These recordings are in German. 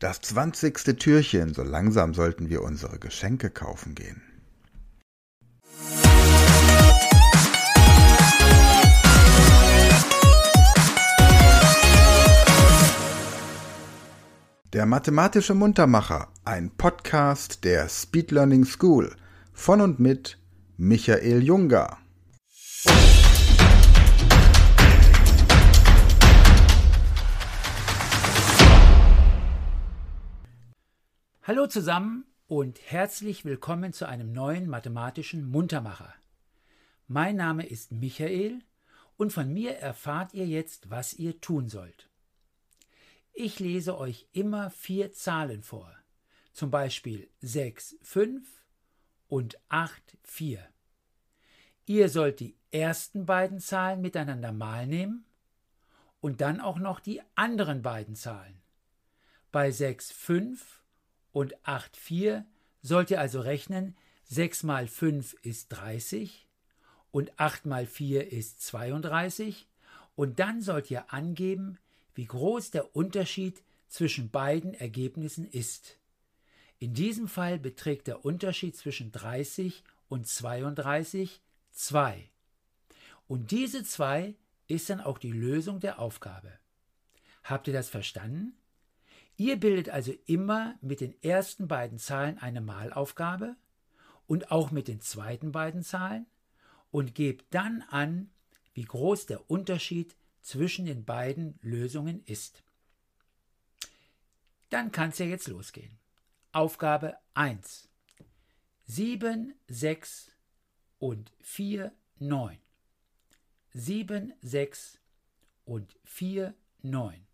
Das zwanzigste Türchen, so langsam sollten wir unsere Geschenke kaufen gehen. Der mathematische Muntermacher, ein Podcast der Speed Learning School von und mit Michael Junger. Hallo zusammen und herzlich willkommen zu einem neuen mathematischen Muntermacher. Mein Name ist Michael und von mir erfahrt ihr jetzt, was ihr tun sollt. Ich lese euch immer vier Zahlen vor, zum Beispiel 6, 5 und 8, 4. Ihr sollt die ersten beiden Zahlen miteinander mal nehmen und dann auch noch die anderen beiden Zahlen. Bei 6, 5 und 8, 4 sollt ihr also rechnen, 6 mal 5 ist 30 und 8 mal 4 ist 32 und dann sollt ihr angeben, wie groß der Unterschied zwischen beiden Ergebnissen ist. In diesem Fall beträgt der Unterschied zwischen 30 und 32 2. Und diese 2 ist dann auch die Lösung der Aufgabe. Habt ihr das verstanden? Ihr bildet also immer mit den ersten beiden Zahlen eine Malaufgabe und auch mit den zweiten beiden Zahlen und gebt dann an, wie groß der Unterschied zwischen den beiden Lösungen ist. Dann kann es ja jetzt losgehen. Aufgabe 1. 7, 6 und 4, 9. 7, 6 und 4, 9.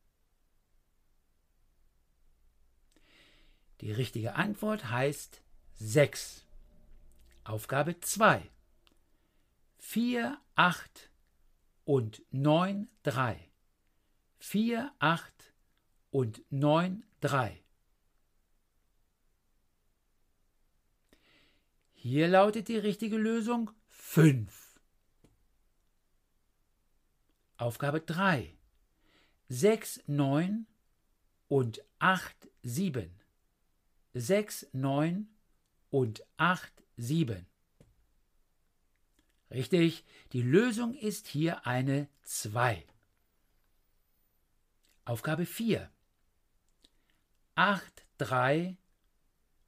Die richtige Antwort heißt 6. Aufgabe 2. 4, 8 und 9, 3. 4, 8 und 9, 3. Hier lautet die richtige Lösung 5. Aufgabe 3. 6, 9 und 8, 7. 6, 9 und 8, 7. Richtig, die Lösung ist hier eine 2. Aufgabe 4. 8, 3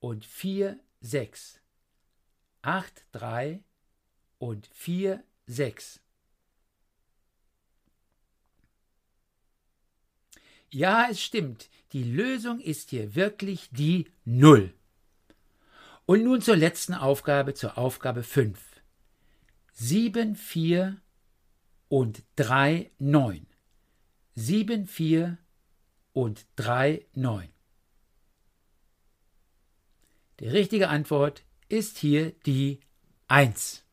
und 4, 6. 8, 3 und 4, 6. Ja, es stimmt, die Lösung ist hier wirklich die 0. Und nun zur letzten Aufgabe, zur Aufgabe 5. 7, 4 und 3, 9. 7, 4 und 3, 9. Die richtige Antwort ist hier die 1.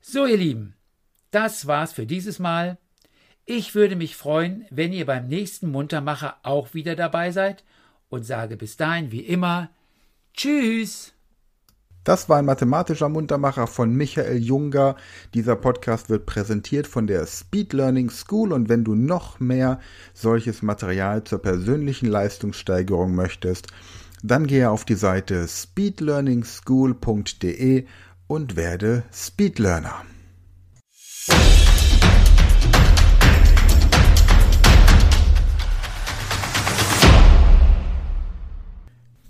So, ihr Lieben, das war's für dieses Mal. Ich würde mich freuen, wenn ihr beim nächsten Muntermacher auch wieder dabei seid und sage bis dahin wie immer Tschüss. Das war ein mathematischer Muntermacher von Michael Junger. Dieser Podcast wird präsentiert von der Speed Learning School und wenn du noch mehr solches Material zur persönlichen Leistungssteigerung möchtest, dann gehe auf die Seite speedlearningschool.de und werde Speedlearner.